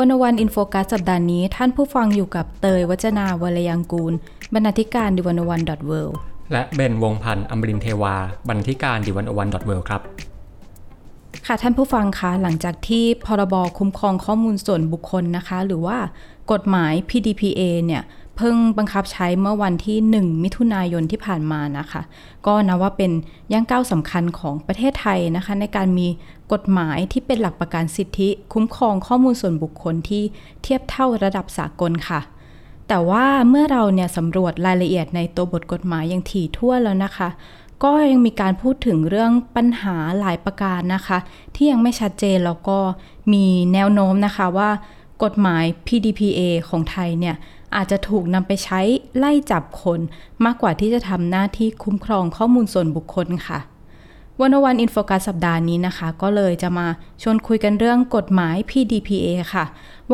One O One In Focus สัปดาห์นี้ ท่านผู้ฟังอยู่กับเตยวจนาวรรลยางกูร บรรณาธิการ The One O One dot worldและเบนวงศ์พันธ์อมรินทร์เทวา บรรณาธิการ The One O One dot world ครับ ค่ะท่านผู้ฟังคะหลังจากที่พรบคุ้มครองข้อมูลส่วนบุคคลนะคะ หรือว่ากฎหมาย PDPA เนี่ย เพิ่งบังคับใช้เมื่อวันที่ 1 มิถุนายนที่ผ่านมานะคะ ก็นับว่าเป็นย่างก้าวสำคัญของประเทศไทยนะคะ ในการมีกฎหมายที่เป็นหลักประกันสิทธิ คุ้มครองข้อมูลส่วนบุคคลที่เทียบเท่าระดับสากลค่ะ แต่ว่าเมื่อเราเนี่ยสำรวจรายละเอียดในตัวบทกฎหมายอย่างถี่ถ้วนแล้วนะคะ ก็ยังมีการพูดถึงเรื่องปัญหาหลายประการนะคะ ที่ยังไม่ชัดเจนแล้วก็มีแนวโน้มนะคะว่ากฎหมาย PDPA ของไทยเนี่ย อาจจะถูกนำไปใช้ไล่จับคนมากกว่าที่จะทำหน้าที่คุ้มครองข้อมูลส่วนบุคคลค่ะวันวันอินโฟกัสสัปดาห์นี้นะคะ ก็เลยจะมาชวนคุยกันเรื่องกฎหมาย PDPA ค่ะ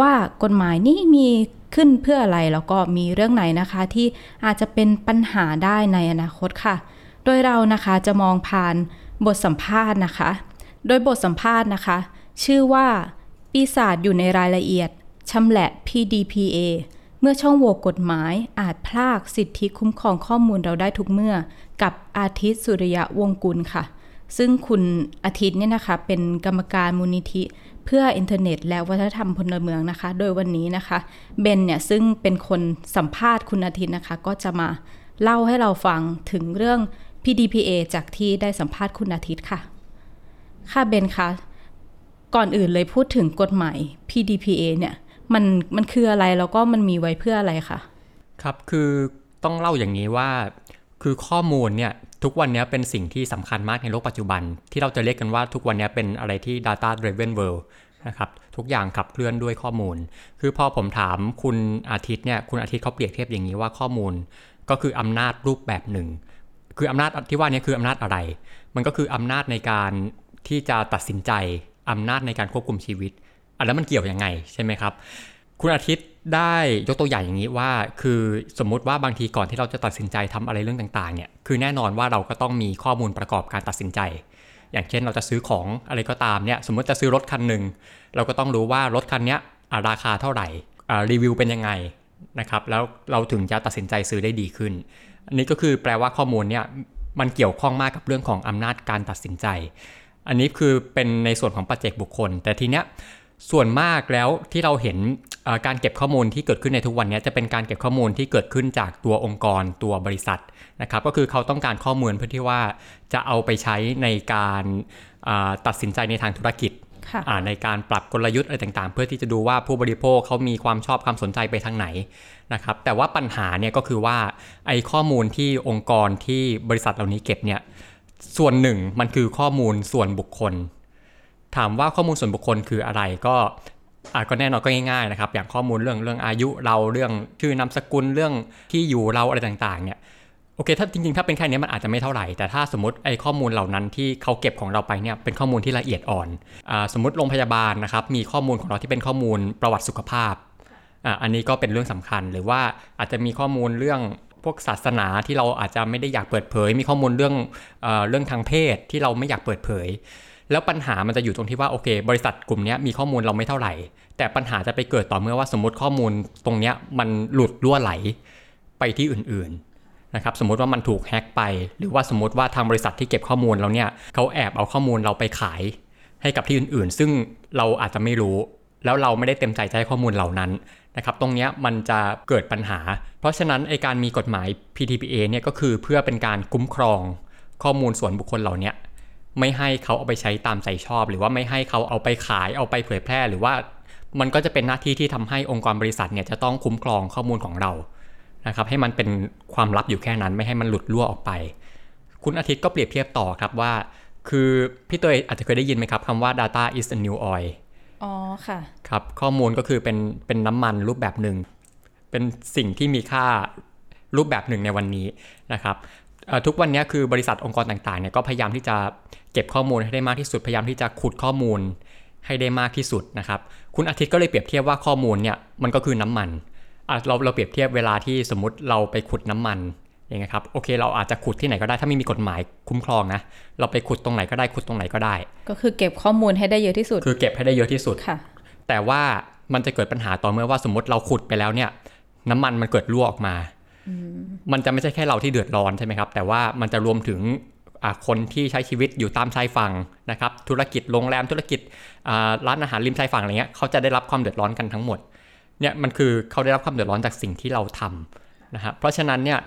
ว่ากฎหมายนี้มีขึ้นเพื่ออะไรแล้วก็มีเรื่องไหนนะคะ ที่อาจจะเป็นปัญหาได้ในอนาคตค่ะ โดยเรานะคะจะมองผ่านบทสัมภาษณ์นะคะ โดยบทสัมภาษณ์นะคะ ชื่อว่าปีศาจอยู่ในรายละเอียดชำแหละ PDPA เมื่อช่องโหว่กฎหมายอาจพลากสิทธิคุ้มครองข้อมูลเราได้ทุกเมื่อ กับอาทิตย์สุริยะวงกุลค่ะ ซึ่งคุณอาทิตย์เนี่ยนะคะ เป็นกรรมการมูลนิธิ เพื่ออินเทอร์เน็ต และวัฒนธรรมพลเมืองนะคะ โดยวันนี้นะคะเบนเนี่ยซึ่งเป็นคนสัมภาษณ์คุณอาทิตย์นะคะ ก็จะมาเล่าให้เราฟังถึงเรื่อง PDPA จากที่ได้สัมภาษณ์คุณอาทิตย์ค่ะ ค่ะเบนคะก่อนอื่นเลยพูดถึงกฎหมาย PDPA เนี่ย มันมันคืออะไรแล้วก็มันมีไว้เพื่ออะไรคะครับคือต้องเล่าอย่างนี้ว่า คือข้อมูลเนี่ยทุกวันนี้เป็นสิ่งที่สำคัญมากในโลกปัจจุบัน ที่เราจะเรียกกันว่าทุกวันนี้เป็นอะไรที่ data driven world นะครับทุกอย่างขับเคลื่อนด้วยข้อมูล คือพอผมถามคุณอาทิตย์เนี่ยคุณอาทิตย์เขาเปรียบเทียบอย่างนี้ว่าข้อมูล ก็คืออำนาจรูปแบบหนึ่ง คืออำนาจที่ว่านี้คืออำนาจอะไร มันก็คืออำนาจในการที่จะตัดสินใจอำนาจในการควบคุมชีวิต อันแล้วมันเกี่ยวยังไงใช่ไหมครับ คุณอาทิตย์ได้ยกตัวอย่างอย่างนี้ว่า คือสมมุติว่าบางทีก่อนที่เราจะตัดสินใจทำอะไรเรื่องต่างๆเนี่ยคือแน่นอนว่าเราก็ต้องมีข้อมูลประกอบการตัดสินใจ อย่างเช่นเราจะซื้อของอะไรก็ตามเนี่ยสมมติจะซื้อรถคันหนึ่งเราก็ต้องรู้ว่ารถคันนี้ราคาเท่าไหร่รีวิวเป็นยังไงนะครับแล้วเราถึงจะตัดสินใจซื้อได้ดีขึ้นอันนี้ก็คือแปลว่าข้อมูลเนี่ยมันเกี่ยวข้องมากกับเรื่องของอำนาจการตัดสินใจ อันนี้คือเป็นในส่วนของปัจเจกบุคคล แต่ทีเนี้ย ส่วนมากแล้วที่เราเห็นการเก็บข้อมูลที่เกิดขึ้นในทุกวันนี้จะเป็นการเก็บข้อมูลที่เกิดขึ้นจากตัวองค์กรตัวบริษัทนะครับ ก็คือเขาต้องการข้อมูลเพื่อที่ว่าจะเอาไปใช้ในการตัดสินใจในทางธุรกิจในการปรับกลยุทธ์อะไรต่างๆ เพื่อที่จะดูว่าผู้บริโภคเขามีความชอบความสนใจไปทางไหนนะครับ แต่ว่าปัญหาเนี่ยก็คือว่าไอ้ข้อมูลที่องค์กรที่บริษัทเหล่านี้เก็บเนี่ยส่วนหนึ่งมันคือข้อมูลส่วนบุคคล ถามว่าข้อมูลส่วนบุคคลคืออะไรก็อาก็แน่นอนก็ง่ายๆนะครับ อย่างข้อมูลเรื่องเรื่องอายุเราเรื่องชื่อนามสกุลเรื่องที่อยู่เราอะไรต่างๆเนี่ยโอเคถ้าจริงๆ ถ้าเป็นแค่นี้มันอาจจะไม่เท่าไหร่ แต่ถ้าสมมติไอ้ข้อมูลเหล่านั้นที่เขาเก็บของเราไปเนี่ยเป็นข้อมูลที่ละเอียดอ่อนอสมมติโรงพยาบาลนะครับมีข้อมูลของเราที่เป็นข้อมูลประวัติสุขภาพอ่าอันนี้ก็เป็นเรื่องสำคัญหรือว่าอาจจะมีข้อมูลเรื่องพวกศาสนาที่เราอาจจะไม่ได้อยากเปิดเผย มีข้อมูลเรื่องเอเรื่องทางเพศที่เราไม่อยากเปิดเผย แล้วปัญหามันจะอยู่ตรงที่ว่าโอเค บริษัทกลุ่มนี้มีข้อมูลเราไม่เท่าไหร่ แต่ปัญหาจะไปเกิดต่อเมื่อว่าสมมติข้อมูลตรงนี้มันหลุดล่วไหลไปที่อื่นๆนะครับสมมติว่ามันถูกแฮ็กไป หรือว่าสมมติว่าทางบริษัทที่เก็บข้อมูลเราเนี่ยเขาแอบเอาข้อมูลเราไปขาย ให้กับที่อื่นๆ ซึ่งเราอาจจะไม่รู้ แล้วเราไม่ได้เต็มใจจะให้ข้อมูลเหล่านั้นนะครับตรงนี้มันจะเกิดปัญหา เพราะฉะนั้นไอการมีกฎหมาย PTPA เนี่ยก็คือเพื่อเป็นการคุ้มครองข้อมูลส่วนบุคคลเหล่านี้ ไม่ให้เขาเอาไปใช้ตามใจชอบ หรือว่าไม่ให้เขาเอาไปขายเอาไปเผยแพร่ หรือว่ามันก็จะเป็นหน้าที่ที่ทำให้องค์กรบริษัทเนี่ยจะต้องคุ้มครองข้อมูลของเรานะครับให้มันเป็นความลับอยู่แค่นั้นไม่ให้มันหลุดรั่วออกไป คุณอาทิตย์ก็เปรียบเทียบต่อครับว่า คือพี่เตยอาจจะเคยได้ยินไหมครับคำว่า data is a new oil อ๋อค่ะครับข้อมูลก็คือเป็นเป็นน้ำมันรูปแบบหนึ่ง เป็นสิ่งที่มีค่ารูปแบบหนึ่งในวันนี้นะครับทุกวันนี้คือบริษัทองค์กรต่างๆเนี่ยก็พยายามที่จะ เก็บข้อมูลให้ได้มากที่สุดพยายามที่จะขุดข้อมูลให้ได้มากที่สุดนะครับ คุณอาทิตย์ก็เลยเปรียบเทียบว่าข้อมูลเนี่ยมันก็คือน้ำมันเราเราเปรียบเทียบเวลาที่สมมติเราไปขุดน้ำมันอย่างเงี้ยครับโอเคเราอาจจะขุดที่ไหนก็ได้ถ้าไม่มีกฎหมายคุ้มครองนะเราไปขุดตรงไหนก็ได้ขุดตรงไหนก็ได้ ก็คือเก็บข้อมูลให้ได้เยอะที่สุด คือเก็บให้ได้เยอะที่สุดค่ะ แต่ว่ามันจะเกิดปัญหาต่อเมื่อว่าสมมติเราขุดไปแล้วเนี่ย น้ำมันมันเกิดรั่วออกมา มันจะไม่ใช่แค่เราที่เดือดร้อนใช่ไหมครับ แต่ว่ามันจะรวมถึง คนที่ใช้ชีวิตอยู่ตามชายฝั่งนะครับธุรกิจโรงแรมธุรกิจร้านอาหารริมชายฝั่งอะไรเงี้ยเขาจะได้รับความเดือดร้อนกันทั้งหมดเนี่ยมันคือเขาได้รับความเดือดร้อนจากสิ่งที่เราทำนะครับเพราะฉะนั้นเนี่ย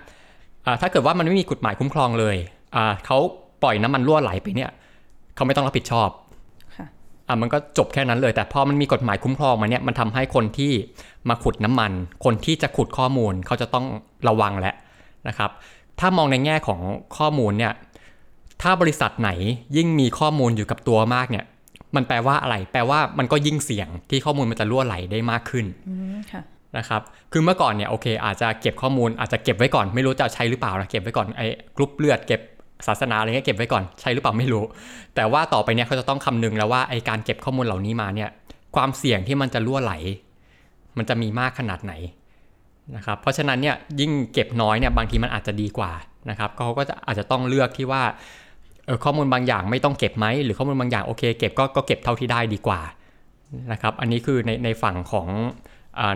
ถ้าเกิดว่ามันไม่มีกฎหมายคุ้มครองเลยเขาปล่อยน้ำมันรั่วไหลไปเนี่ยเขาไม่ต้องรับผิดชอบอะมันก็จบแค่นั้นเลย แต่พอมันมีกฎหมายคุ้มครองมาเนี่ยมันทำให้คนที่มาขุดน้ำมัน คนที่จะขุดข้อมูลเขาจะต้องระวังแล้วนะครับ ถ้ามองในแง่ของข้อมูลเนี่ย ถ้าบริษัทไหนยิ่งมีข้อมูลอยู่กับตัวมากเนี่ย มันแปลว่าอะไร แปลว่ามันก็ยิ่งเสี่ยงที่ข้อมูลมันจะรั่วไหลได้มากขึ้นนะครับ คือเมื่อก่อนเนี่ยโอเค อาจจะเก็บข้อมูลอาจจะเก็บไว้ก่อนไม่รู้จะใช้หรือเปล่านะเก็บไว้ก่อนไอ้กรุ๊ปเลือดเก็บศาสนาอะไรเงี้ยเก็บไว้ก่อนใช่หรือเปล่าไม่รู้ แต่ว่าต่อไปเนี่ยเขาจะต้องคำนึงแล้วว่าไอการเก็บข้อมูลเหล่านี้มาเนี่ย ความเสี่ยงที่มันจะรั่วไหล มันจะมีมากขนาดไหนนะครับเพราะฉะนั้นเนี่ยยิ่งเก็บน้อยเนี่ยบางทีมันอาจจะดีกว่านะครับเขาก็จะอาจจะต้องเลือกที่ว่าเออ ข้อมูลบางอย่างไม่ต้องเก็บไหมหรือข้อมูลบางอย่างโอเคเก็บก็ก็เก็บเท่าที่ได้ดีกว่านะครับ อันนี้คือในในฝั่งของ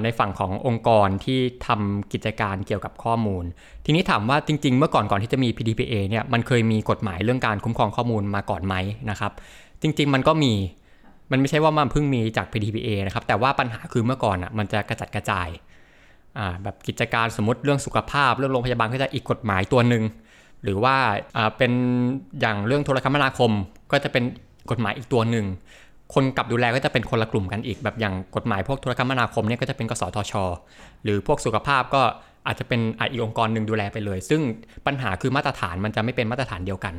ในฝั่งขององค์กรที่ทำกิจการเกี่ยวกับข้อมูล ทีนี้ถามว่าจริง ๆ เมื่อก่อนก่อนที่จะมี PDPA เนี่ยมันเคยมีกฎหมายเรื่องการคุ้มครองข้อมูลมาก่อนไหมนะครับ จริง ๆ มันก็มีมันไม่ใช่ว่ามันเพิ่งมีจาก PDPA นะครับ แต่ว่าปัญหาคือเมื่อก่อนอะมันจะกระจัดกระจายแบบกิจการสมมติเรื่องสุขภาพเรื่องโรงพยาบาลก็จะอีกกฎหมายตัวหนึ่ง หรือว่าเป็นอย่างเรื่องโทรคมนาคมก็จะเป็นกฎหมายอีกตัวหนึ่ง คนกับดูแลก็จะเป็นคนละกลุ่มกันอีก แบบอย่างกฎหมายพวกโทรคมนาคมเนี่ยก็จะเป็นกสทช หรือพวกสุขภาพก็อาจจะเป็นอีกองค์กรหนึ่งดูแลไปเลย ซึ่งปัญหาคือมาตรฐานมันจะไม่เป็นมาตรฐานเดียวกัน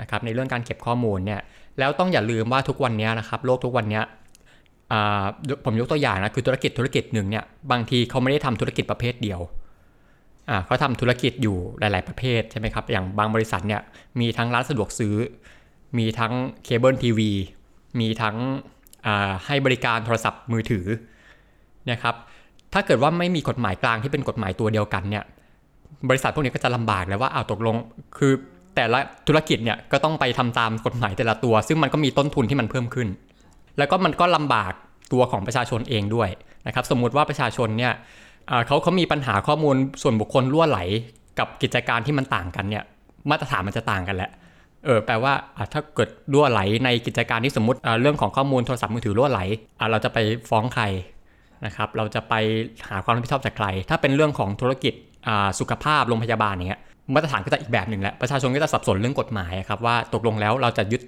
นะครับในเรื่องการเก็บข้อมูลเนี่ยแล้วต้องอย่าลืมว่าทุกวันนี้นะครับโลกทุกวันนี้ผมยกตัวอย่างนะคือธุรกิจธุรกิจหนึ่งเนี่ยบางทีเขาไม่ได้ทำธุรกิจประเภทเดียว เขาทำธุรกิจอยู่หลาย ๆ ประเภทใช่ไหมครับ อย่างบางบริษัทเนี่ยมีทั้งร้านสะดวกซื้อ มีทั้งเคเบิลทีวี มีทั้งให้บริการโทรศัพท์มือถือนะครับ ถ้าเกิดว่าไม่มีกฎหมายกลางที่เป็นกฎหมายตัวเดียวกันเนี่ย บริษัทพวกนี้ก็จะลำบากแล้วว่าเอาตกลง คือแต่ละธุรกิจเนี่ยก็ต้องไปทำตามกฎหมายแต่ละตัว ซึ่งมันก็มีต้นทุนที่มันเพิ่มขึ้น แล้วก็มันก็ลำบากตัวของประชาชนเองด้วยนะครับ สมมุติว่าประชาชนเนี่ย เขาเขามีปัญหาข้อมูลส่วนบุคคลล่วไหลกับกิจการที่มันต่างกันเนี่ย มาตรฐานมันจะต่างกันแหละเออแปลว่าถ้าเกิดรั่วไหลในกิจการที่สมมติเรื่องของข้อมูลโทรศัพท์มือถือรั่วไหลเราจะไปฟ้องใครนะครับเราจะไปหาความรับผิดชอบจากใคร ถ้าเป็นเรื่องของธุรกิจสุขภาพโรงพยาบาลเนี้ยมาตรฐานก็จะอีกแบบหนึ่งแหละประชาชนก็จะสับสนเรื่องกฎหมายครับว่าตกลงแล้วเราจะยึด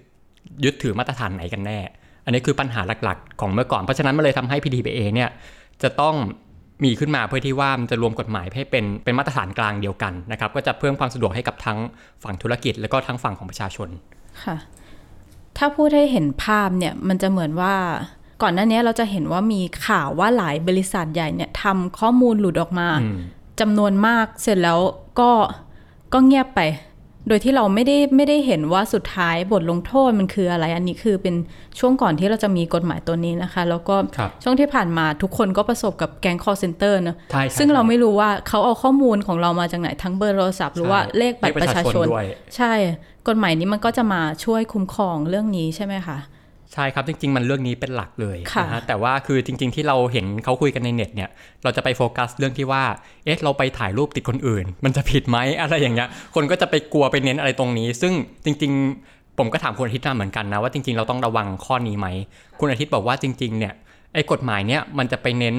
ยึดถือมาตรฐานไหนกันแน่ อันนี้คือปัญหาหลักๆ ของเมื่อก่อนเพราะฉะนั้นมันเลยทำให้ PDPA เนี่ยจะต้อง มีขึ้นมาเพื่อที่ว่ามันจะรวมกฎหมายให้เป็นเป็นมาตรฐานกลางเดียวกันนะครับก็จะเพิ่มความสะดวกให้กับทั้งฝั่งธุรกิจ แล้วก็ทั้งฝั่งของประชาชนค่ะ ถ้าพูดให้เห็นภาพเนี่ยมันจะเหมือนว่าก่อนหน้านี้เราจะเห็นว่ามีข่าวว่าหลายบริษัทใหญ่เนี่ยทำข้อมูลหลุดออกมาจำนวนมากเสร็จแล้วก็ก็เงียบไป โดยที่เราไม่ได้ไม่ได้เห็นว่าสุดท้ายบทลงโทษมันคืออะไร อันนี้คือเป็นช่วงก่อนที่เราจะมีกฎหมายตัวนี้นะคะ แล้วก็ช่วงที่ผ่านมาทุกคนก็ประสบกับแก๊ง call center เนอะซึ่งเราไม่รู้ว่าเขาเอาข้อมูลของเรามาจากไหนทั้งเบอร์โทรศัพท์หรือว่าเลขบัตรประชาชน ใช่ กฎหมายนี้มันก็จะมาช่วยคุ้มครองเรื่องนี้ใช่ไหมคะ ใช่ครับ จริง ๆ มันเรื่องนี้เป็นหลักเลยนะฮะแต่ว่าคือจริง ๆ ที่เราเห็นเขาคุยกันในเน็ตเนี่ย เราจะไปโฟกัสเรื่องที่ว่า เอ๊ะ เราไปถ่ายรูปติดคนอื่น มันจะผิดไหมอะไรอย่างเงี้ย คนก็จะไปกลัวไปเน้นอะไรตรงนี้ ซึ่งจริง ๆ ผมก็ถามคุณอาทิตย์เหมือนกันนะว่าจริง ๆ เราต้องระวังข้อนี้ไหม คุณอาทิตย์บอกว่าจริง ๆ เนี่ย ไอ้กฎหมายเนี่ยมันจะไปเน้น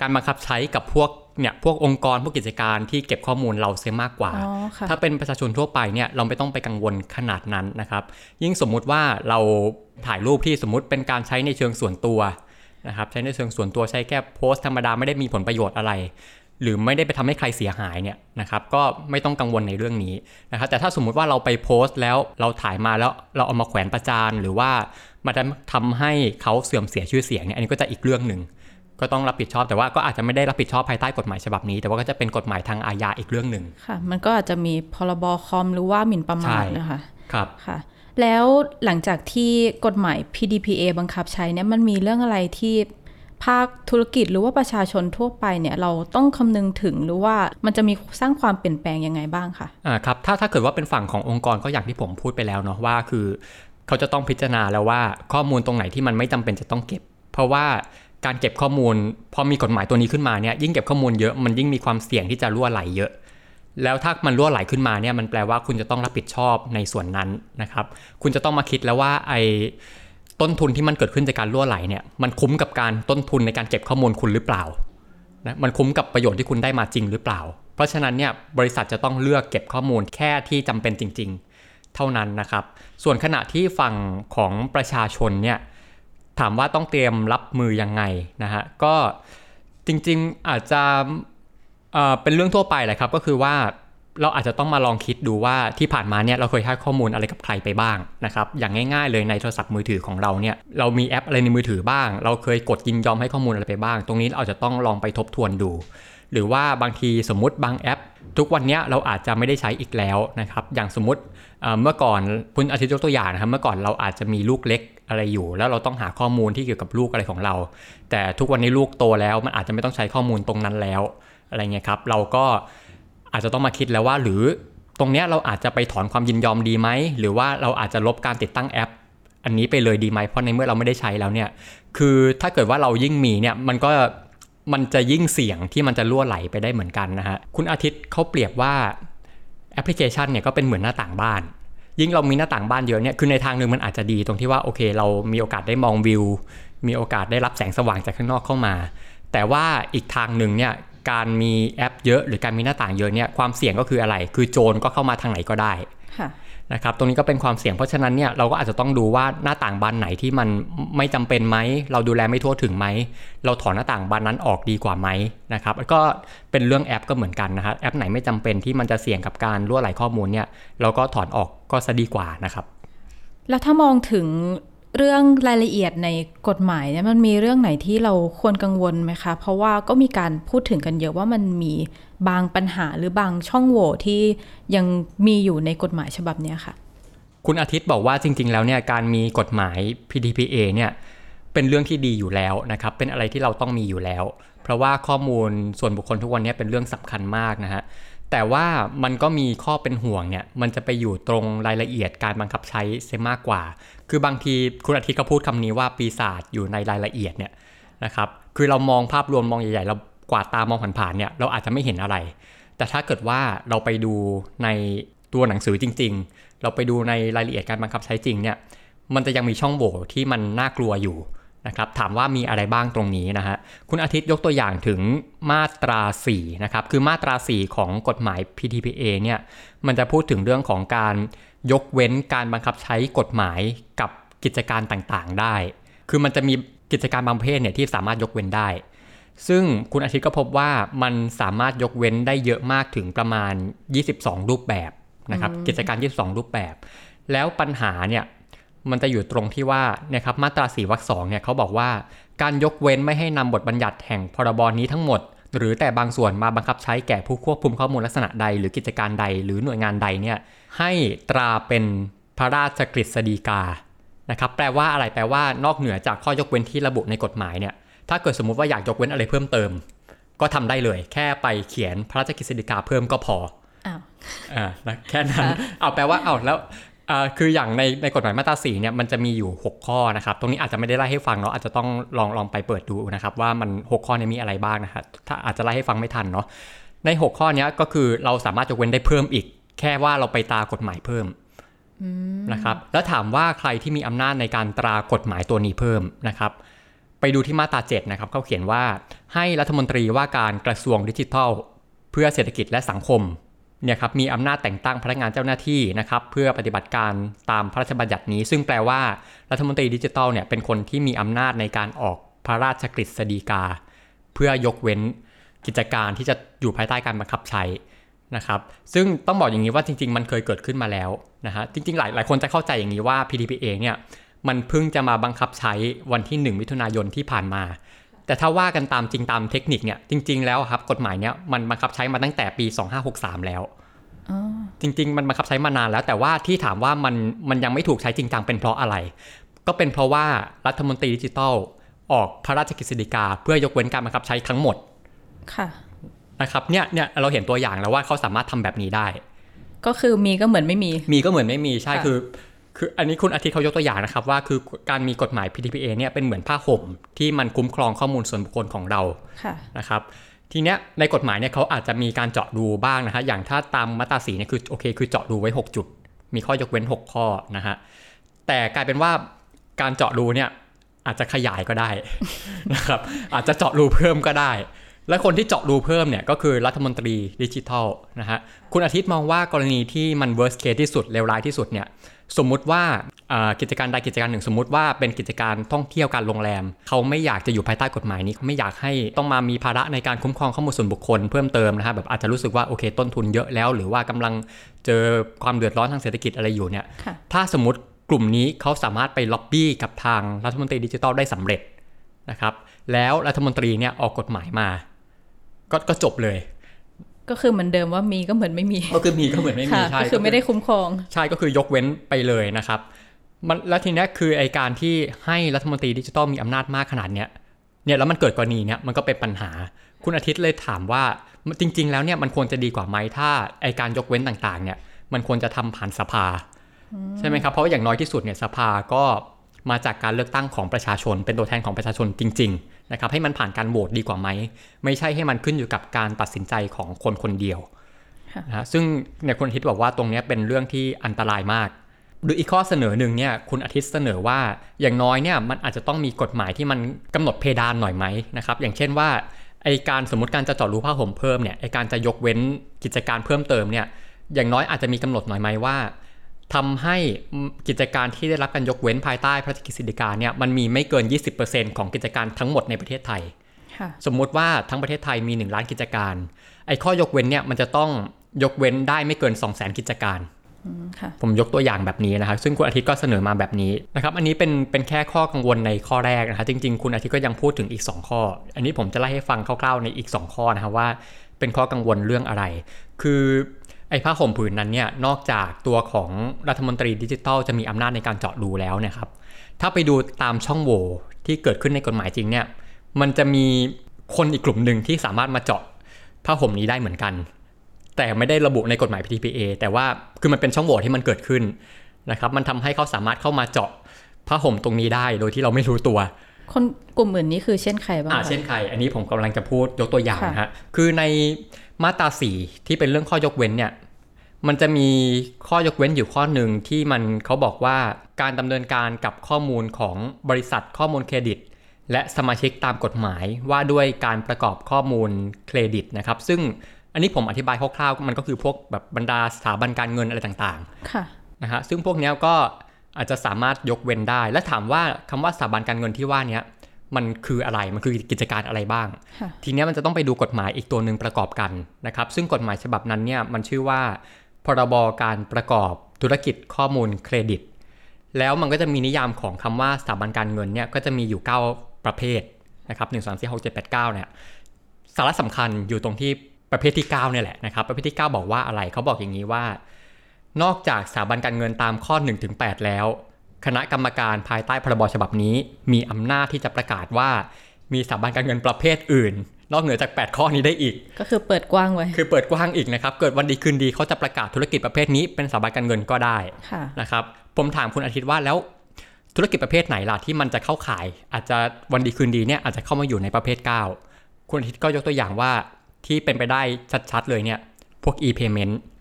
การบังคับใช้กับพวก เนี่ยพวกองค์กรพวกกิจการที่เก็บข้อมูลเราเสียมากกว่า ถ้าเป็นประชาชนทั่วไปเนี่ยเราไม่ต้องไปกังวลขนาดนั้นนะครับ ยิ่งสมมุติว่าเราถ่ายรูปที่สมมุติเป็นการใช้ในเชิงส่วนตัวนะครับใช้ในเชิงส่วนตัวใช้แค่โพสต์ธรรมดาไม่ได้มีผลประโยชน์อะไร หรือไม่ได้ไปทำให้ใครเสียหายเนี่ยนะครับก็ไม่ต้องกังวลในเรื่องนี้นะครับแต่ถ้าสมมุติว่าเราไปโพสต์แล้วเราถ่ายมาแล้วเราเอามาแขวนประจานหรือว่ามาทำให้เขาเสื่อมเสียชื่อเสียงเนี่ยอันนี้ก็จะอีกเรื่องหนึ่ง ก็ต้องรับผิดชอบแต่ว่าก็อาจจะไม่ได้รับผิดชอบภายใต้กฎหมายฉบับนี้ แต่ว่าก็จะเป็นกฎหมายทางอาญาอีกเรื่องหนึ่งค่ะ มันก็อาจจะมีพรบคอมหรือว่าหมิ่นประมาทใช่นะคะครับค่ะ แล้วหลังจากที่กฎหมาย PDPA บังคับใช้เนี่ยมันมีเรื่องอะไรที่ภาคธุรกิจหรือว่าประชาชนทั่วไปเนี่ยเราต้องคำนึงถึงหรือว่ามันจะมีสร้างความเปลี่ยนแปลงยังไงบ้างคะอ่าครับถ้าถ้าเกิดว่าเป็นฝั่งขององค์กรก็อย่างที่ผมพูดไปแล้วเนาะว่าคือ เขาจะต้องพิจารณาแล้วว่าข้อมูลตรงไหนที่มันไม่จำเป็นจะต้องเก็บ เพราะว่า การเก็บข้อมูลพอมีกฎหมายตัวนี้ขึ้นมาเนี่ยยิ่งเก็บข้อมูลเยอะมันยิ่งมีความเสี่ยงที่จะรั่วไหลเยอะ แล้วถ้ามันรั่วไหลขึ้นมาเนี่ยมันแปลว่าคุณจะต้องรับผิดชอบในส่วนนั้นนะครับ คุณจะต้องมาคิดแล้วว่าไอ้ต้นทุนที่มันเกิดขึ้นจากการรั่วไหลเนี่ยมันคุ้มกับการต้นทุนในการเก็บข้อมูลคุณหรือเปล่านะมันคุ้มกับประโยชน์ที่คุณได้มาจริงหรือเปล่า เพราะฉะนั้นเนี่ยบริษัทจะต้องเลือกเก็บข้อมูลแค่ที่จำเป็นจริง ๆ เท่านั้นนะครับ ส่วนขณะที่ฝั่งของประชาชนเนี่ย ถามว่าต้องเตรียมรับมือยังไงนะฮะก็จริงๆอาจจะเอ่อเป็นเรื่องทั่วไปแหละครับ ก็คือว่าเราอาจจะต้องมาลองคิดดูว่าที่ผ่านมาเนี่ยเราเคยให้ข้อมูลอะไรกับใครไปบ้างนะครับอย่างง่ายๆเลยในโทรศัพท์มือถือของเราเนี่ยเรามีแอปอะไรในมือถือบ้าง เราเคยกดยินยอมให้ข้อมูลอะไรไปบ้าง ตรงนี้เราอาจจะต้องลองไปทบทวนดู หรือว่าบางทีสมมุติบางแอป ทุกวันเนี้ยเราอาจจะไม่ได้ใช้อีกแล้วนะครับอย่างสมมติเอ่อเมื่อก่อนคุณอาทิตย์ยกตัวอย่างนะครับเมื่อก่อนเราอาจจะมีลูกเล็ก อะไรอยู่ แล้วเราต้องหาข้อมูลที่เกี่ยวกับลูกอะไรของเรา แต่ทุกวันนี้ลูกโตแล้วมันอาจจะไม่ต้องใช้ข้อมูลตรงนั้นแล้วอะไรเงี้ยครับ เราก็อาจจะต้องมาคิดแล้วว่า หรือตรงเนี้ยเราอาจจะไปถอนความยินยอมดีไหมหรือว่าเราอาจจะลบการติดตั้งแอป อันนี้ไปเลยดีไหมเพราะในเมื่อเราไม่ได้ใช้แล้วเนี่ยคือถ้าเกิดว่าเรายิ่งมีเนี่ยมันก็มันจะยิ่งเสี่ยงที่มันจะล่วไหลไปได้เหมือนกันนะฮะคุณอาทิตย์เขาเปรียบว่าแอปพลิเคชันเนี่ยก็เป็นเหมือนหน้าต่างบ้าน ยิ่งเรามีหน้าต่างบ้านเยอะเนี่ยคือในทางหนึ่งมันอาจจะดีตรงที่ว่าโอเค เรามีโอกาสได้มองวิว มีโอกาสได้รับแสงสว่างจากข้างนอกเข้ามา แต่ว่าอีกทางหนึ่งเนี่ยการมีแอปเยอะหรือการมีหน้าต่างเยอะเนี่ยความเสี่ยงก็คืออะไร คือโจรก็เข้ามาทางไหนก็ได้ค่ะ นะครับตรงนี้ก็เป็นความเสี่ยงเพราะฉะนั้นเนี่ยเราก็อาจจะต้องดูว่าหน้าต่างบานไหนที่มันไม่จำเป็นไหม เราดูแลไม่ทั่วถึงไหม เราถอนหน้าต่างบานนั้นออกดีกว่าไหมนะครับแล้วก็เป็นเรื่องแอปก็เหมือนกันนะครับแอปไหนไม่จำเป็นที่มันจะเสี่ยงกับการรั่วไหลข้อมูลเนี่ยเราก็ถอนออกก็จะดีกว่านะครับแล้วถ้ามองถึง เรื่องรายละเอียดในกฎหมายเนี่ยมันมีเรื่องไหนที่เราควรกังวลไหมคะ เพราะว่าก็มีการพูดถึงกันเยอะว่ามันมีบางปัญหาหรือบางช่องโหว่ที่ยังมีอยู่ในกฎหมายฉบับนี้ค่ะ คุณอาทิตย์บอกว่าจริง ๆ แล้วเนี่ยการมีกฎหมาย PDPA เนี่ยเป็นเรื่องที่ดีอยู่แล้วนะครับ เป็นอะไรที่เราต้องมีอยู่แล้ว เพราะว่าข้อมูลส่วนบุคคลทุกวันนี้เป็นเรื่องสำคัญมากนะฮะ แต่ว่ามันก็มีข้อเป็นห่วงเนี่ย มันจะไปอยู่ตรงรายละเอียดการบังคับใช้เสียมากกว่า คือบางทีคุณอาทิตย์ก็พูดคำนี้ว่าปีศาจอยู่ในรายละเอียดเนี่ยนะครับ คือเรามองภาพรวมมองใหญ่ๆ เรากวาดตามองผ่านๆเนี่ย เราอาจจะไม่เห็นอะไร แต่ถ้าเกิดว่าเราไปดูในตัวหนังสือจริง ๆ เราไปดูในรายละเอียดการบังคับใช้จริงเนี่ย มันจะยังมีช่องโหว่ที่มันน่ากลัวอยู่ นะครับถามว่ามีอะไรบ้างตรงนี้นะฮะคุณอาทิตย์ยกตัวอย่างถึงมาตรา4นะครับคือมาตรา 4 ของกฎหมาย PTPA เนี่ยมันจะพูดถึงเรื่องของการยกเว้นการบังคับใช้กฎหมายกับกิจการต่างๆได้ คือมันจะมีกิจการบางประเภทเนี่ยที่สามารถยกเว้นได้ ซึ่งคุณอาทิตย์ก็พบว่ามันสามารถยกเว้นได้เยอะมากถึงประมาณ 22 รูปแบบนะครับกิจการ 22 รูปแบบ แล้วปัญหาเนี่ย มันจะอยู่ตรงที่ว่าเนี่ยครับมาตรา4วรรคสองเนี่ยเขาบอกว่า การยกเว้นไม่ให้นำบทบัญญัติแห่งพรบนี้ทั้งหมด หรือแต่บางส่วนมาบังคับใช้แก่ผู้ควบคุมข้อมูลลักษณะใด หรือกิจการใด หรือหน่วยงานใดเนี่ยให้ตราเป็นพระราชกฤษฎีกานะครับแปลว่าอะไรแปลว่านอกเหนือจากข้อยกเว้นที่ระบุในกฎหมายเนี่ยถ้าเกิดสมมุติว่าอยากยกเว้นอะไรเพิ่มเติม ก็ทำได้เลย แค่ไปเขียนพระราชกฤษฎีกาเพิ่มก็พออ้าวอ่านะแค่นั้นเอาแปลว่าเอาแล้วอ่า คืออย่างในในกฎหมายมาตราสีเนี่ยมันจะมีอยู่ 6 ข้อนะครับ ตรงนี้อาจจะไม่ได้ไล่ให้ฟังเนาะอาจจะต้องลองลองไปเปิดดูนะครับ ว่ามัน 6 ข้อเนี้มีอะไรบ้างนะครับถ้าอาจจะไล่ให้ฟังไม่ทันเนาะใน 6 ข้อเนี้ยก็คือเราสามารถจะเว้นได้เพิ่มอีก แค่ว่าเราไปตรากฎหมายเพิ่มนะครับแล้วถามว่าใครที่มีอำนาจในการตรากฎหมายตัวนี้เพิ่มนะครับ ไปดูที่มาตรา7นะครับเขาเขียนว่าให้รัฐมนตรีว่าการกระทรวงดิจิทัล เพื่อเศรษฐกิจและสังคม เนี่ยครับมีอำนาจแต่งตั้งพนักงานเจ้าหน้าที่นะครับเพื่อปฏิบัติการตามพระราชบัญญัตินี้ ซึ่งแปลว่ารัฐมนตรีดิจิทัลเนี่ยเป็นคนที่มีอำนาจในการออกพระราชกฤษฎีกา เพื่อยกเว้นกิจการที่จะอยู่ภายใต้การบังคับใช้นะครับ ซึ่งต้องบอกอย่างนี้ว่าจริง ๆ มันเคยเกิดขึ้นมาแล้วนะฮะจริง ๆ หลายหลายคนจะเข้าใจอย่างนี้ว่า PDPA เนี่ยมันเพิ่งจะมาบังคับใช้วันที่ 1 มิถุนายนที่ผ่านมา แต่ถ้าว่ากันตามจริงตามเทคนิคเนี่ยจริง ๆ แล้วครับกฎหมายเนี้ยมันบังคับใช้มาตั้งแต่ปี 2563 แล้วจริง ๆ มันบังคับใช้มานานแล้ว แต่ว่าที่ถามว่ามันมันยังไม่ถูกใช้จริงจังเป็นเพราะอะไร ก็เป็นเพราะว่ารัฐมนตรีดิจิทัลออกพระราชกฤษฎีกา เพื่อยกเว้นการบังคับใช้ทั้งหมดค่ะนะครับเนี่ยเนี่ยเราเห็นตัวอย่างแล้วว่าเขาสามารถทำแบบนี้ได้ ก็คือมีก็เหมือนไม่มี มีก็เหมือนไม่มีใช่ค่ะคือ คืออันนี้คุณอาทิตย์เขายกตัวอย่างนะครับว่าคือการมีกฎหมาย PDPA เนี่ยเป็นเหมือนผ้าห่มที่มันคุ้มครองข้อมูลส่วนบุคคลของเราค่ะนะครับทีเนี้ยในกฎหมายเนี่ยเขาอาจจะมีการเจาะดูบ้างนะฮะอย่างถ้าตามมาตราสีเนี่ยคือโอเคคือเจาะดูไว้ 6 จุด มีข้อยกเว้น 6 ข้อนะฮะแต่กลายเป็นว่าการเจาะดูเนี่ยอาจจะขยายก็ได้นะครับอาจจะเจาะรูเพิ่มก็ได้ และคนที่เจาะรูเพิ่มเนี่ยก็คือรัฐมนตรีดิจิทัลนะฮะคุณอาทิตย์มองว่ากรณีที่มัน worst case ที่สุดเลวร้ายที่สุดเนี่ย สมมุติว่าอ่ากิจการใดกิจการหนึ่ง สมมุติว่าเป็นกิจการท่องเที่ยวการโรงแรม เขาไม่อยากจะอยู่ภายใต้กฎหมายนี้เขาไม่อยากให้ต้องมามีภาระในการคุ้มครองข้อมูลส่วนบุคคลเพิ่มเติมนะฮะแบบอาจจะรู้สึกว่าโอเคต้นทุนเยอะแล้ว หรือว่ากำลังเจอความเดือดร้อนทางเศรษฐกิจอะไรอยู่เนี่ยค่ะถ้าสมมติกลุ่มนี้เขาสามารถไปล็อบบี้กับทางรัฐมนตรีดิจิทัลได้สำเร็จนะครับแล้วรัฐมนตรีเนี่ยออกกฎหมายมา ก็ก็จบเลย ก็คือเหมือนเดิมว่ามีก็เหมือนไม่มี ก็คือมีก็เหมือนไม่มีค่ะใช่ก็คือไม่ได้คุ้มครอง ใช่ก็คือยกเว้นไปเลยนะครับ มันแล้วทีเนี้ยคือไอการที่ให้รัฐมนตรีดิจิทัลมีอำนาจมากขนาดเนี้ยเนี่ยแล้วมันเกิดกรณีเนี้ยมันก็เป็นปัญหา คุณอาทิตย์เลยถามว่าจริง ๆ แล้วเนี่ยมันควรจะดีกว่าไหมถ้าไอการยกเว้นต่างๆ เนี่ยมันควรจะทำผ่านสภาใช่ไหมครับเพราะว่าอย่างน้อยที่สุดเนี่ยสภาก็มาจากการเลือกตั้งของประชาชน เป็นตัวแทนของประชาชนจริง ๆ นะครับให้มันผ่านการโหวตดีกว่าไหม ไม่ใช่ให้มันขึ้นอยู่กับการตัดสินใจของคนคนเดียวค่ะนะฮะซึ่งเนี่ยคุณอาทิตย์บอกว่าตรงเนี้ยเป็นเรื่องที่อันตรายมากหรืออีกข้อเสนอหนึ่งเนี่ยคุณอาทิตย์เสนอว่าอย่างน้อยเนี่ยมันอาจจะต้องมีกฎหมายที่มันกำหนดเพดานหน่อยไหมนะครับอย่างเช่นว่าไอการสมมติการจะเจาะรูผ้าห่มเพิ่มเนี่ยไอการจะยกเว้นกิจการเพิ่มเติมเนี่ยอย่างน้อยอาจจะมีกำหนดหน่อยไหมว่า ทำให้กิจการที่ได้รับการยกเว้นภายใต้พระราชกฤษฎีกาเนี่ยมันมีไม่เกิน 20%ของกิจการทั้งหมดในประเทศไทยค่ะสมมุติว่าทั้งประเทศไทยมี 1 ล้านกิจการ ไอ้ข้อยกเว้นเนี่ยมันจะต้องยกเว้นได้ไม่เกิน 2 0 0 0 0 0 กิจการอืมค่ะผมยกตัวอย่างแบบนี้นะครับซึ่งคุณอาทิตย์ก็เสนอมาแบบนี้นะครับ อันนี้เป็นเป็นแค่ข้อกังวลในข้อแรกนะครับจริง ๆ คุณอาทิตย์ก็ยังพูดถึงอีก 2 ข้อ อันนี้ผมจะไล่ให้ฟังคร่าวๆในอีก 2 ข้อนะครับว่า เป็นข้อกังวลเรื่องอะไร คือ ไอ้ผ้าห่มผืนนั้นเนี่ยนอกจากตัวของรัฐมนตรีดิจิทัลจะมีอำนาจในการเจาะดูแล้วนะครับ ถ้าไปดูตามช่องโหว่ที่เกิดขึ้นในกฎหมายจริงเนี่ยมันจะมีคนอีกกลุ่มหนึ่งที่สามารถมาเจาะผ้าห่มนี้ได้เหมือนกัน แต่ไม่ได้ระบุในกฎหมาย PTPA แต่ว่าคือมันเป็นช่องโหว่ที่มันเกิดขึ้นนะครับ มันทำให้เขาสามารถเข้ามาเจาะผ้าห่มตรงนี้ได้โดยที่เราไม่รู้ตัว คนกลุ่มอื่นนี้คือเช่นใครบ้างอ่าคะเช่นใคร อันนี้ผมกำลังจะพูดยกตัวอย่างค่ะนะฮะ คือในมาตราสีที่เป็นเรื่องข้อยกเว้นเนี่ย มันจะมีข้อยกเว้นอยู่ข้อหนึ่งที่มันเขาบอกว่าการดำเนินการกับข้อมูลของบริษัทข้อมูลเครดิต และสมาชิกตามกฎหมายว่าด้วยการประกอบข้อมูลเครดิตนะครับ ซึ่งอันนี้ผมอธิบายคร่าวๆมันก็คือพวกแบบบรรดาสถาบันการเงินอะไรต่างๆ ค่ะนะฮะซึ่งพวกเนี้ยก็ อาจจะสามารถยกเว้นได้ และถามว่าคำว่าสถาบันการเงินที่ว่าเนี้ยมันคืออะไรมันคือกิจการอะไรบ้างค่ะทีเนี้ยมันจะต้องไปดูกฎหมายอีกตัวหนึ่งประกอบกันนะครับ ซึ่งกฎหมายฉบับนั้นเนี่ยมันชื่อว่า พรบการประกอบธุรกิจข้อมูลเครดิต แล้วมันก็จะมีนิยามของคำว่าสถาบันการเงินเนี่ยก็จะมีอยู่ 9 ประเภทนะครับหนึ่งสามสี่หกเจ็ดแปดเก้าเนี่ยสาระสำคัญอยู่ตรงที่ประเภทที่9เนี่ยแหละนะครับ ประเภทที่ 9 บอกว่าอะไรเขาบอกอย่างนี้ว่า นอกจากสถาบันการเงินตามข้อ 1-8 แล้ว คณะกรรมการภายใต้พรบฉบับนี้ มีอำนาจที่จะประกาศว่า มีสถาบันการเงินประเภทอื่น นอกเหนือจาก 8 ข้อนี้ได้อีก ก็คือเปิดกว้างไว้ คือเปิดกว้างอีกนะครับ เกิดวันดีคืนดีเขาจะประกาศธุรกิจประเภทนี้เป็นสถาบันการเงินก็ได้ค่ะนะครับ ผมถามคุณอาทิตย์ว่าแล้วธุรกิจประเภทไหนล่ะที่มันจะเข้าขาย อาจจะวันดีคืนดีเนี่ยอาจจะเข้ามาอยู่ในประเภท 9 คุณอาทิตย์ก็ยกตัวอย่างว่าที่เป็นไปได้ชัดๆเลยเนี่ยพวก e-payment อืม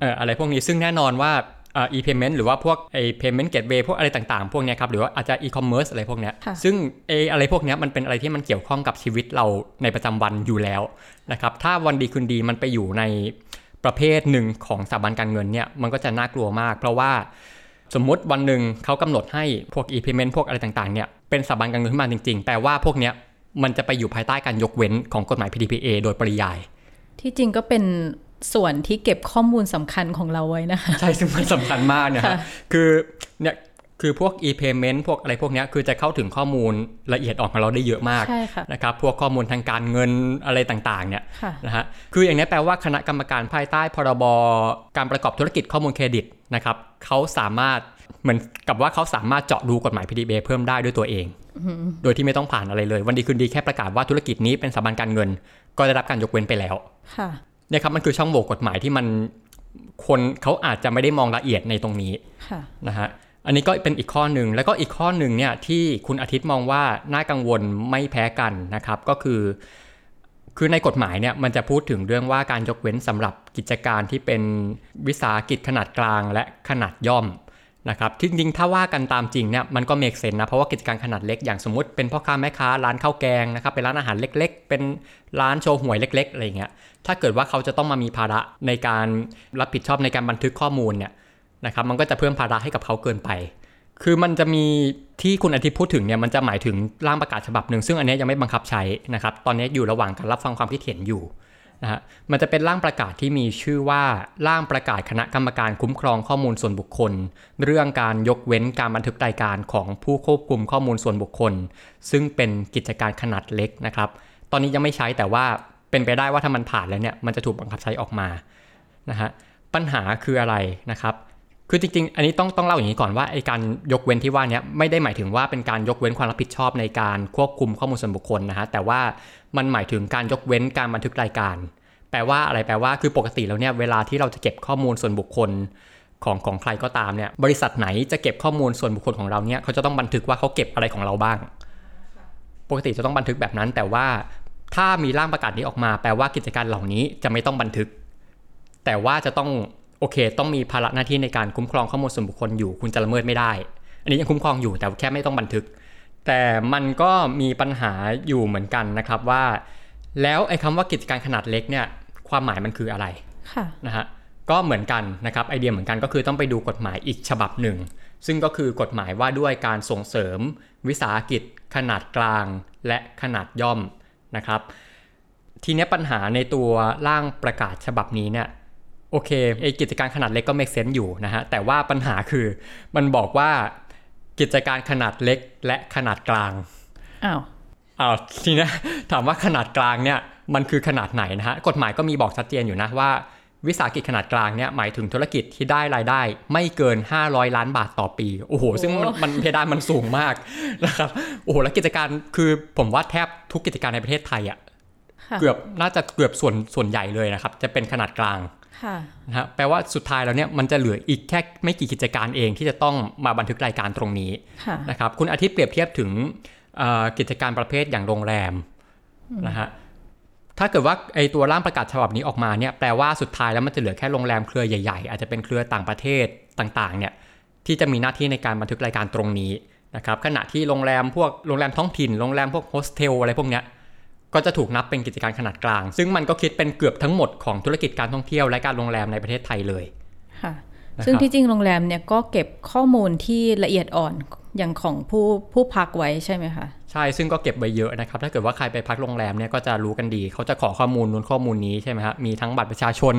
เอ่ออะไรพวกนี้ซึ่งแน่นอนว่าเอ่อ e-payment หรือว่าพวกไอ้ payment gateway พวกอะไรต่างๆ พวกเนี้ยครับ หรือว่าอาจจะ e-commerce อะไรพวกเนี้ยค่ะซึ่งไอ้อะไรพวกเนี้ยมันเป็นอะไรที่มันเกี่ยวข้องกับชีวิตเราในประจำวันอยู่แล้วนะครับ ถ้าวันดีคืนดีมันไปอยู่ในประเภทหนึ่งของสถาบันการเงินเนี่ย มันก็จะน่ากลัวมาก เพราะว่าสมมุติวันหนึ่งเขากำหนดให้พวก e-payment พวกอะไรต่างๆเนี่ยเป็นสถาบันการเงินขึ้นมาจริงๆ แต่ว่าพวกเนี้ยมันจะไปอยู่ภายใต้การยกเว้นของกฎหมาย PDPA โดยปริยาย ที่จริงก็เป็น ส่วนที่เก็บข้อมูลสำคัญของเราไว้นะคะ ใช่ซึ่งมันสำคัญมากนะฮะค่ะคือเนี่ยคือพวก e-payment พวกอะไรพวกเนี้ยคือจะเข้าถึงข้อมูลละเอียดอ่อนของเราได้เยอะมากใช่ค่ะนะครับพวกข้อมูลทางการเงินอะไรต่างๆเนี่ยค่ะนะฮะคืออย่างนี้แปลว่าคณะกรรมการภายใต้พรบการประกอบธุรกิจข้อมูลเครดิตนะครับเขาสามารถเหมือนกับว่าเขาสามารถเจาะดูกฎหมาย PDPA เพิ่มได้ด้วยตัวเอง โดยที่ไม่ต้องผ่านอะไรเลย วันดีคืนดีแค่ประกาศว่าธุรกิจนี้เป็นสถาบันการเงิน ก็ได้รับการยกเว้นไปแล้วค่ะ เนี่ยครับมันคือช่องโหว่กฎหมายที่มันคนเขาอาจจะไม่ได้มองละเอียดในตรงนี้ค่ะนะฮะอันนี้ก็เป็นอีกข้อหนึ่งแล้วก็อีกข้อหนึ่งเนี่ยที่คุณอาทิตย์มองว่าน่ากังวลไม่แพ้กันนะครับ ก็คือ คือในกฎหมายเนี่ยมันจะพูดถึงเรื่องว่าการยกเว้นสำหรับกิจการที่เป็นวิสาหกิจขนาดกลางและขนาดย่อม นะครับจริงๆ ถ้าว่ากันตามจริงเนี่ยมันก็เมกเซนนะ เพราะว่ากิจการขนาดเล็กอย่างสมมติเป็นพ่อค้าแม่ค้าร้านข้าวแกงนะครับเป็นร้านอาหารเล็กๆ เป็นร้านโชว์หวยเล็กๆอะไรเงี้ยถ้าเกิดว่าเขาจะต้องมามีภาระในการรับผิดชอบในการบันทึกข้อมูลเนี่ยนะครับมันก็จะเพิ่มภาระให้กับเขาเกินไป คือมันจะมีที่คุณอาทิตย์พูดถึงเนี่ยมันจะหมายถึงร่างประกาศฉบับหนึ่งซึ่งอันนี้ยังไม่บังคับใช้นะครับตอนนี้อยู่ระหว่างการรับฟังความคิดเห็นอยู่ นะฮะมันจะเป็นร่างประกาศที่มีชื่อว่าร่างประกาศคณะกรรมการคุ้มครองข้อมูลส่วนบุคคล เรื่องการยกเว้นการบันทึกรายการของผู้ควบคุมข้อมูลส่วนบุคคล ซึ่งเป็นกิจการขนาดเล็กนะครับ ตอนนี้ยังไม่ใช้แต่ว่าเป็นไปได้ว่าถ้ามันผ่านแล้วเนี่ยมันจะถูกบังคับใช้ออกมานะฮะปัญหาคืออะไรนะครับ คือจริงๆ อันนี้ต้องต้องเล่าอย่างนี้ก่อนว่าไอการยกเว้นที่ว่านี้ไม่ได้หมายถึงว่าเป็นการยกเว้นความรับผิดชอบในการควบคุมข้อมูลส่วนบุคคลนะฮะแต่ว่ามันหมายถึงการยกเว้นการบันทึกรายการ แปลว่าอะไรแปลว่าคือปกติแล้วเนี่ยเวลาที่เราจะเก็บข้อมูลส่วนบุคคลของของใครก็ตามเนี่ยบริษัทไหนจะเก็บข้อมูลส่วนบุคคลของเราเนี่ยเขาจะต้องบันทึกว่าเขาเก็บอะไรของเราบ้าง ปกติจะต้องบันทึกแบบนั้น แต่ว่าถ้ามีร่างประกาศนี้ออกมา แปลว่ากิจการเหล่านี้จะไม่ต้องบันทึก แต่ว่าจะต้อง โอเค ต้องมีภาระหน้าที่ในการคุ้มครองข้อมูลส่วนบุคคลอยู่คุณจะละเมิดไม่ได้ อันนี้ยังคุ้มครองอยู่แต่แค่ไม่ต้องบันทึก แต่มันก็มีปัญหาอยู่เหมือนกันนะครับว่า แล้วไอ้คำว่ากิจการขนาดเล็กเนี่ยความหมายมันคืออะไรค่ะนะฮะก็เหมือนกันนะครับไอเดียเหมือนกันก็คือต้องไปดูกฎหมายอีกฉบับหนึ่ง ซึ่งก็คือกฎหมายว่าด้วยการส่งเสริม วิสาหกิจ ขนาดกลาง และขนาดย่อมนะครับ ทีเนี้ยปัญหาในตัวร่างประกาศฉบับนี้เนี่ย โอเคไอกิจการขนาดเล็กก็ make sense อยู่นะฮะ แต่ว่าปัญหาคือมันบอกว่ากิจการขนาดเล็กและขนาดกลาง อ้าวอ้าวทีเนี้ยถามว่าขนาดกลางเนี่ยมันคือขนาดไหนนะฮะ กฎหมายก็มีบอกชัดเจนอยู่นะว่าวิสาหกิจขนาดกลางเนี่ยหมายถึงธุรกิจที่ได้รายได้ ไม่เกิน 500 ล้านบาทต่อปี โอ้โห ซึ่งมันมันเพดานมันสูงมากนะครับ โอ้โห แล้วกิจการคือผมว่าแทบทุกกิจการในประเทศไทยอะค่ะเกือบน่าจะเกือบส่วนส่วนใหญ่เลยนะครับ จะเป็นขนาดกลางค่ะ นะฮะแปลว่าสุดท้ายแล้วเนี่ยมันจะเหลืออีกแค่ไม่กี่กิจการเองที่จะต้องมาบันทึกรายการตรงนี้ค่ะนะครับคุณอาทิตย์เปรียบเทียบถึงเอ่อกิจการประเภทอย่างโรงแรมนะฮะถ้าเกิดว่าไอตัวร่างประกาศฉบับนี้ออกมาเนี่ยแปลว่าสุดท้ายแล้วมันจะเหลือแค่โรงแรมเครือใหญ่ ๆ อาจจะเป็นเครือต่างประเทศต่างๆเนี่ยที่จะมีหน้าที่ในการบันทึกรายการตรงนี้นะครับขณะที่โรงแรมพวกโรงแรมท้องถิ่นโรงแรมพวกโฮสเทลอะไรพวกเนี้ย ก็จะถูกนับเป็นกิจการขนาดกลาง ซึ่งมันก็คิดเป็นเกือบทั้งหมดของธุรกิจการท่องเที่ยวและการโรงแรมในประเทศไทยเลยค่ะนะครับซึ่งที่จริงโรงแรมเนี่ยก็เก็บข้อมูลที่ละเอียดอ่อนอย่างของผู้ผู้พักไว้ใช่ไหมคะใช่ซึ่งก็เก็บไว้เยอะนะครับ ถ้าเกิดว่าใครไปพักโรงแรมเนี่ยก็จะรู้กันดี เขาจะขอข้อมูลนู้นข้อมูลนี้ใช่ไหมครับมีทั้งบัตรประชาชน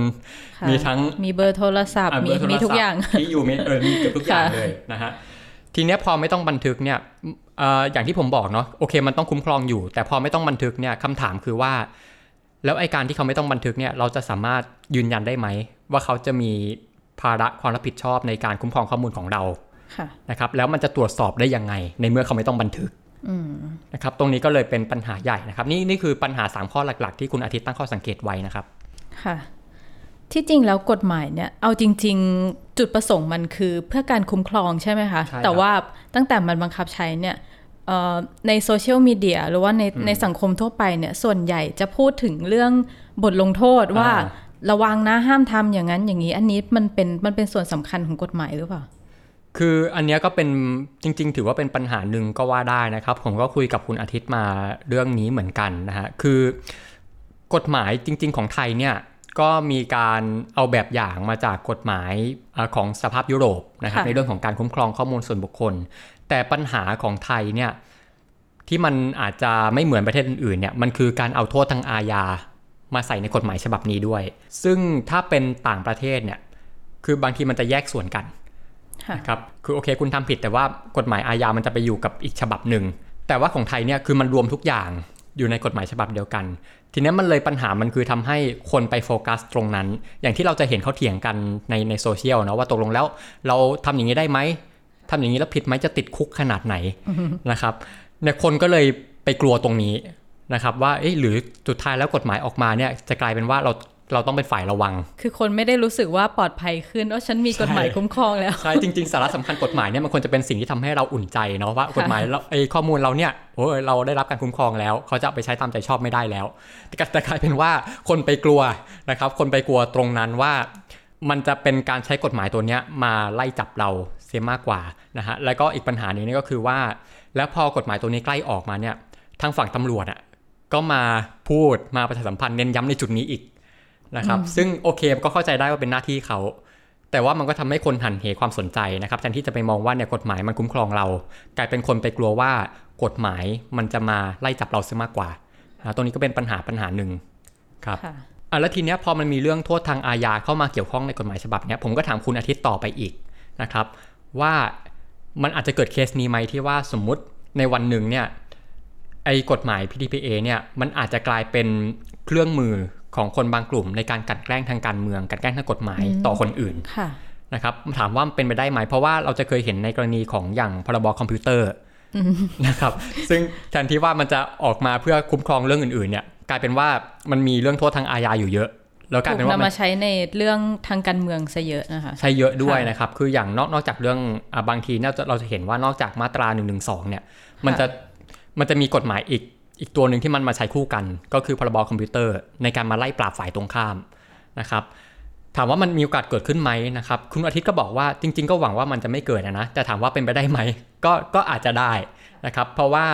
ค่ะมีทั้งมีเบอร์โทรศัพท์อะมีเบร์โทรมีศัพท์ทุกอย่างที่อยู่มีเออมีเกือบทุกอย่างค่ะเลยนะฮะทีเนี้ยพอไม่ต้องบันทึกเนี่ยเอ่ออย่างที่ผมบอกเนาะโอเค มันต้องคุ้มครองอยู่ แต่พอไม่ต้องบันทึกเนี่ยคำถามคือว่า แล้วไอการที่เขาไม่ต้องบันทึกเนี่ยเราจะสามารถยืนยันได้ไหม ว่าเขาจะมีภาระความรับผิดชอบในการคุ้มครองข้อมูลของเราค่ะนะครับแล้วมันจะตรวจสอบได้ยังไง ในเมื่อเขาไม่ต้องบันทึกอืมนะครับตรงนี้ก็เลยเป็นปัญหาใหญ่นะครับ นี่นี่คือปัญหา 3 ข้อหลัก ๆ ที่คุณอาทิตย์ตั้งข้อสังเกตไว้นะครับค่ะที่จริงแล้วกฎหมายเนี่ย เอาจริง ๆ จุดประสงค์มันคือเพื่อการคุ้มครองใช่ไหมคะใช่ครับแต่ว่าตั้งแต่มันบังคับใช้เนี่ยเอ่อ ในโซเชียลมีเดียหรือว่าในในสังคมทั่วไปเนี่ยส่วนใหญ่จะพูดถึงเรื่องบทลงโทษว่าอ่าระวังนะห้ามทำอย่างนั้นอย่างนี้ อันนี้มันเป็นมันเป็นส่วนสำคัญของกฎหมายหรือเปล่า คืออันเนี้ยก็เป็นจริง ๆ ถือว่าเป็นปัญหาหนึ่งก็ว่าได้นะครับ ผมก็คุยกับคุณอาทิตย์มาเรื่องนี้เหมือนกันนะฮะคือกฎหมายจริง ๆ ของไทยเนี่ยก็มีการเอาแบบอย่างมาจากกฎหมายเอ่อของสภาพยุโรปนะครับค่ะในเรื่องของการคุ้มครองข้อมูลส่วนบุคคล แต่ปัญหาของไทยเนี่ยที่มันอาจจะไม่เหมือนประเทศอื่นๆเนี่ยมันคือการเอาโทษทางอาญามาใส่ในกฎหมายฉบับนี้ด้วย ซึ่งถ้าเป็นต่างประเทศเนี่ยคือบางทีมันจะแยกส่วนกันนะครับคือโอเคคุณทำผิดแต่ว่ากฎหมายอาญามันจะไปอยู่กับอีกฉบับหนึ่ง แต่ว่าของไทยเนี่ยคือมันรวมทุกอย่างอยู่ในกฎหมายฉบับเดียวกัน ทีนี้มันเลยปัญหามันคือทำให้คนไปโฟกัสตรงนั้น อย่างที่เราจะเห็นเขาเถียงกันในในโซเชียลนะว่าตกลงแล้ว เราทำอย่างนี้ได้ไหม ทำอย่างนี้แล้วผิดไหมจะติดคุกขนาดไหนนะครับเนี่ยคนก็เลยไปกลัวตรงนี้นะครับ ว่าเอ๊ะหรือสุดท้ายแล้วกฎหมายออกมาเนี่ยจะกลายเป็นว่าเราเราต้องเป็นฝ่ายระวัง คือคนไม่ได้รู้สึกว่าปลอดภัยขึ้นว่าฉันมีกฎหมายคุ้มครองแล้ว ใช่ จริง ๆ สาระสำคัญกฎหมายเนี่ยมันควรจะเป็นสิ่งที่ทำให้เราอุ่นใจเนาะว่ากฎหมายเราไอ้ข้อมูลเราเนี่ยโอ้ยเราได้รับการคุ้มครองแล้ว เขาจะเอาไปใช้ตามใจชอบไม่ได้แล้ว แต่กลายเป็นว่าคนไปกลัวนะครับ คนไปกลัวตรงนั้นว่า มันจะเป็นการใช้กฎหมายตัวเนี้ยมาไล่จับเรา เสียมากกว่านะฮะแล้วก็อีกปัญหาหนึ่งนี่ก็คือว่า แล้วพอกฎหมายตัวนี้ใกล้ออกมาเนี่ยทางฝั่งตำรวจอะก็มาพูดมาประชาสัมพันธ์เน้นย้ำในจุดนี้อีกนะครับ ซึ่งโอเคก็เข้าใจได้ว่าเป็นหน้าที่เขา แต่ว่ามันก็ทำให้คนหันเหความสนใจนะครับแทนที่จะไปมองว่าเนี่ยกฎหมายมันคุ้มครองเรา กลายเป็นคนไปกลัวว่ากฎหมายมันจะมาไล่จับเราซะมากกว่าตรงนี้ก็เป็นปัญหาปัญหาหนึ่งครับอะแล้วทีเนี้ยพอมันมีเรื่องโทษทางอาญาเข้ามาเกี่ยวข้องในกฎหมายฉบับเนี้ยผมก็ถามคุณอาทิตย์ต่อไปอีกนะครับ ว่ามันอาจจะเกิดเคสนี้ไหมที่ว่าสมมุติในวันหนึ่งเนี่ยไอ้กฎหมาย PDPA เนี่ยมันอาจจะกลายเป็นเครื่องมือของคนบางกลุ่ม ในการกัดแกล้งทางการเมือง กัดแกล้งทางกฎหมายต่อคนอื่นนะครับถามว่าเป็นไปได้ไหม เพราะว่าเราจะเคยเห็นในกรณีของอย่างพรบคอมพิวเตอร์นะครับซึ่งแทนที่ว่ามันจะออกมาเพื่อคุ้มครองเรื่องอื่นๆเนี่ยกลายเป็นว่ามันมีเรื่องโทษทางอาญาอยู่เยอะ แล้วกลายเป็นว่ามาใช้ในเรื่องทางการเมืองซะเยอะนะคะใช้เยอะด้วยนะครับ คืออย่างนอกนอกจากเรื่องอบางทีเราจะเห็นว่านอกจากมาตรา1นึเนี่ย มันจะมันจะมีกฎหมายอีกอีกตัวหนึ่งที่มันมาใช้คู่กัน ก็คือพรบคอมพิวเตอร์ ในการมาไล่ปราบฝ่ายตรงข้ามนะครับถามว่ามันมีโอกาสเกิดขึ้นไหมนะครับ คุณอาทิตย์ก็บอกว่าจริง ๆ ก็หวังว่ามันจะไม่เกิดนะแต่ถามว่าเป็นไปได้ไหมก็ก็อาจจะได้นะครับ เพราะว่า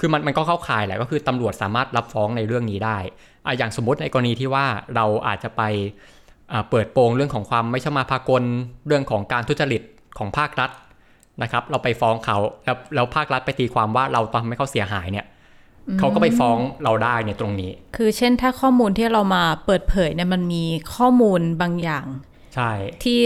คือมันมันก็เข้าข่ายแหละก็คือตำรวจสามารถรับฟ้องในเรื่องนี้ได้ ออย่างสมมติในกรณีที่ว่าเราอาจจะไปเปิดโปงเรื่องของความไม่ชมาพากลเรื่องของการทุจริตของภาครัฐนะครับ เราไปฟ้องเขาแล้วแล้วภาครัฐไปตีความว่าเราทำให้เขาเสียหายเนี่ยเขาก็ไปฟ้องเราได้ในตรงนี้ คือเช่นถ้าข้อมูลที่เรามาเปิดเผยเนี่ยมันมีข้อมูลบางอย่าง ใช่ ที่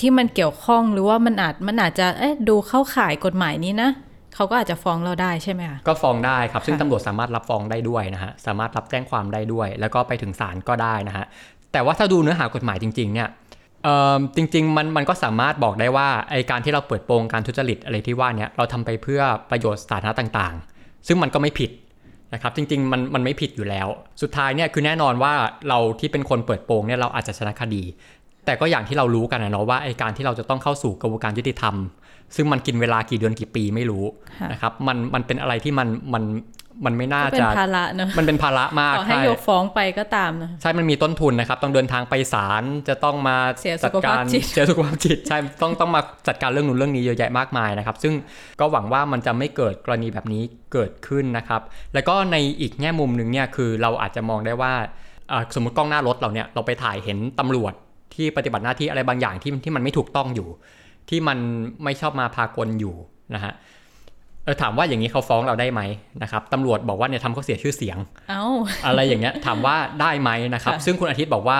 ที่มันเกี่ยวข้องหรือว่ามันอาจมันอาจจะเอ๊ะดูเข้าข่ายกฎหมายนี้นะ เขาก็อาจจะฟ้องเราได้ใช่ไหมคะก็ฟ้องได้ครับ ซึ่งตำรวจสามารถรับฟ้องได้ด้วยนะฮะสามารถรับแจ้งความได้ด้วย แล้วก็ไปถึงศาลก็ได้นะฮะแต่ว่าถ้าดูเนื้อหากฎหมายจริงๆเนี่ยจริงๆมันมันก็สามารถบอกได้ว่าไอการที่เราเปิดโปงการทุจริตอะไรที่ว่าเนี่ยเราทำไปเพื่อประโยชน์สาธารณะต่างๆ ซึ่งมันก็ไม่ผิดนะครับจริงๆมันมันไม่ผิดอยู่แล้ว สุดท้ายเนี่ยคือแน่นอนว่าเราที่เป็นคนเปิดโปงเนี่ยเราอาจจะชนะคดี แต่ก็อย่างที่เรารู้กันนะเนาะว่าไอการที่เราจะต้องเข้าสู่กระบวนการยุติธรรม ซึ่งมันกินเวลากี่เดือนกี่ปีไม่รู้นะครับมันมันเป็นอะไรที่มันมันมันไม่น่าจะเป็นภาระเนอะมันเป็นภาระมากให้ยกฟ้องไปก็ตามนะใช่มันมีต้นทุนนะครับ ต้องเดินทางไปศาลจะต้องมาจัดการเสียสุขภาพจิตใช่ต้องต้องมาจัดการเรื่องนู้นเรื่องนี้เยอะแยะมากมายนะครับ ซึ่งก็หวังว่ามันจะไม่เกิดกรณีแบบนี้เกิดขึ้นนะครับ แล้วก็ในอีกแง่มุมหนึ่งเนี่ยคือเราอาจจะมองได้ว่าสมมติกล้องหน้ารถเราเนี่ยเราไปถ่ายเห็นตำรวจที่ปฏิบัติหน้าที่อะไรบางอย่างที่ที่มันไม่ถูกต้องอยู่ ที่มันไม่ชอบมาพากลอยู่นะฮะเออถามว่าอย่างนี้เขาฟ้องเราได้ไหมนะครับตำรวจบอกว่าเนี่ยทำเขาเสียชื่อเสียงเอาอะไรอย่างเงี้ยถามว่าได้ไหมนะครับ ซึ่งคุณอาทิตย์บอกว่า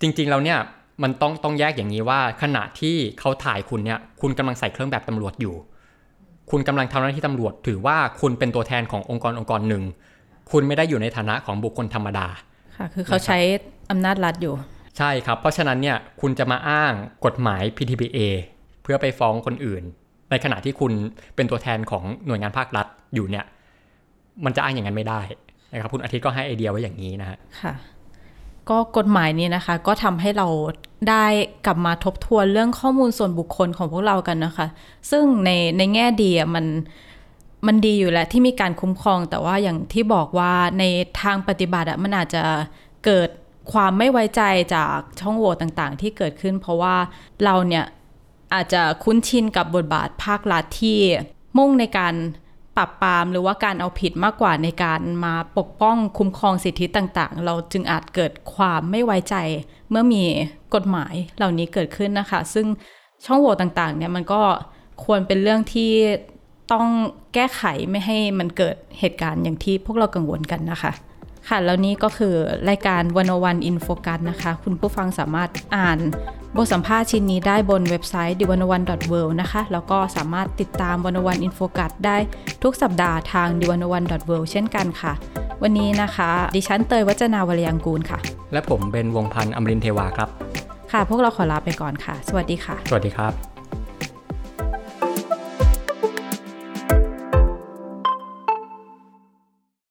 จริงๆเราเนี่ยมันต้องต้องแยกอย่างนี้ว่า ขณะที่เขาถ่ายคุณเนี่ย คุณกำลังใส่เครื่องแบบตำรวจอยู่ คุณกำลังทำหน้าที่ตำรวจ ถือว่าคุณเป็นตัวแทนขององค์กรองค์กรหนึ่ง คุณไม่ได้อยู่ในฐานะของบุคคลธรรมดาค่ะคือเขาใช้อำนาจรัฐอยู่ ใช่ครับ เพราะฉะนั้นเนี่ยคุณจะมาอ้างกฎหมาย PTPA เพื่อไปฟ้องคนอื่น ในขณะที่คุณเป็นตัวแทนของหน่วยงานภาครัฐอยู่เนี่ย มันจะอ้างอย่างนั้นไม่ได้นะครับคุณอาทิตย์ก็ให้ไอเดียไว้อย่างนี้นะฮะค่ะ ก็กฎหมายนี้นะคะ ก็ทำให้เราได้กลับมาทบทวนเรื่องข้อมูลส่วนบุคคลของพวกเรากันนะคะ ซึ่งในในแง่ดีมันมันดีอยู่แล้วที่มีการคุ้มครอง แต่ว่าอย่างที่บอกว่าในทางปฏิบัติอะมันอาจจะเกิด ความไม่ไว้ใจจากช่องโหว่ต่างๆ ที่เกิดขึ้น เพราะว่าเราเนี่ยอาจจะคุ้นชินกับบทบาทภาครัฐที่มุ่งในการปรับปรามหรือว่าการเอาผิดมากกว่าในการมาปกป้องคุ้มครองสิทธิต่างๆ เราจึงอาจเกิดความไม่ไว้ใจ เมื่อมีกฎหมายเหล่านี้เกิดขึ้นนะคะ ซึ่งช่องโหว่ต่างๆเนี่ยมันก็ควรเป็นเรื่องที่ต้องแก้ไขไม่ให้มันเกิดเหตุการณ์อย่างที่พวกเรากังวลกันนะคะ ค่ะ แล้วนี้ก็คือรายการ One O One In Focus นะคะ คุณผู้ฟังสามารถอ่านบทสัมภาษณ์ชิ้นนี้ได้บนเว็บไซต์ The One O One dot world นะคะ แล้วก็สามารถติดตาม One O One In Focus ได้ทุกสัปดาห์ทาง The One O One dot world เช่นกันค่ะ วันนี้นะคะ ดิฉันเตยวัจนาวรยังกูลค่ะ และผมเป็นวงพันธ์อมรินทร์เทวาครับ ค่ะ พวกเราขอลาไปก่อนค่ะ สวัสดีค่ะ สวัสดีครับ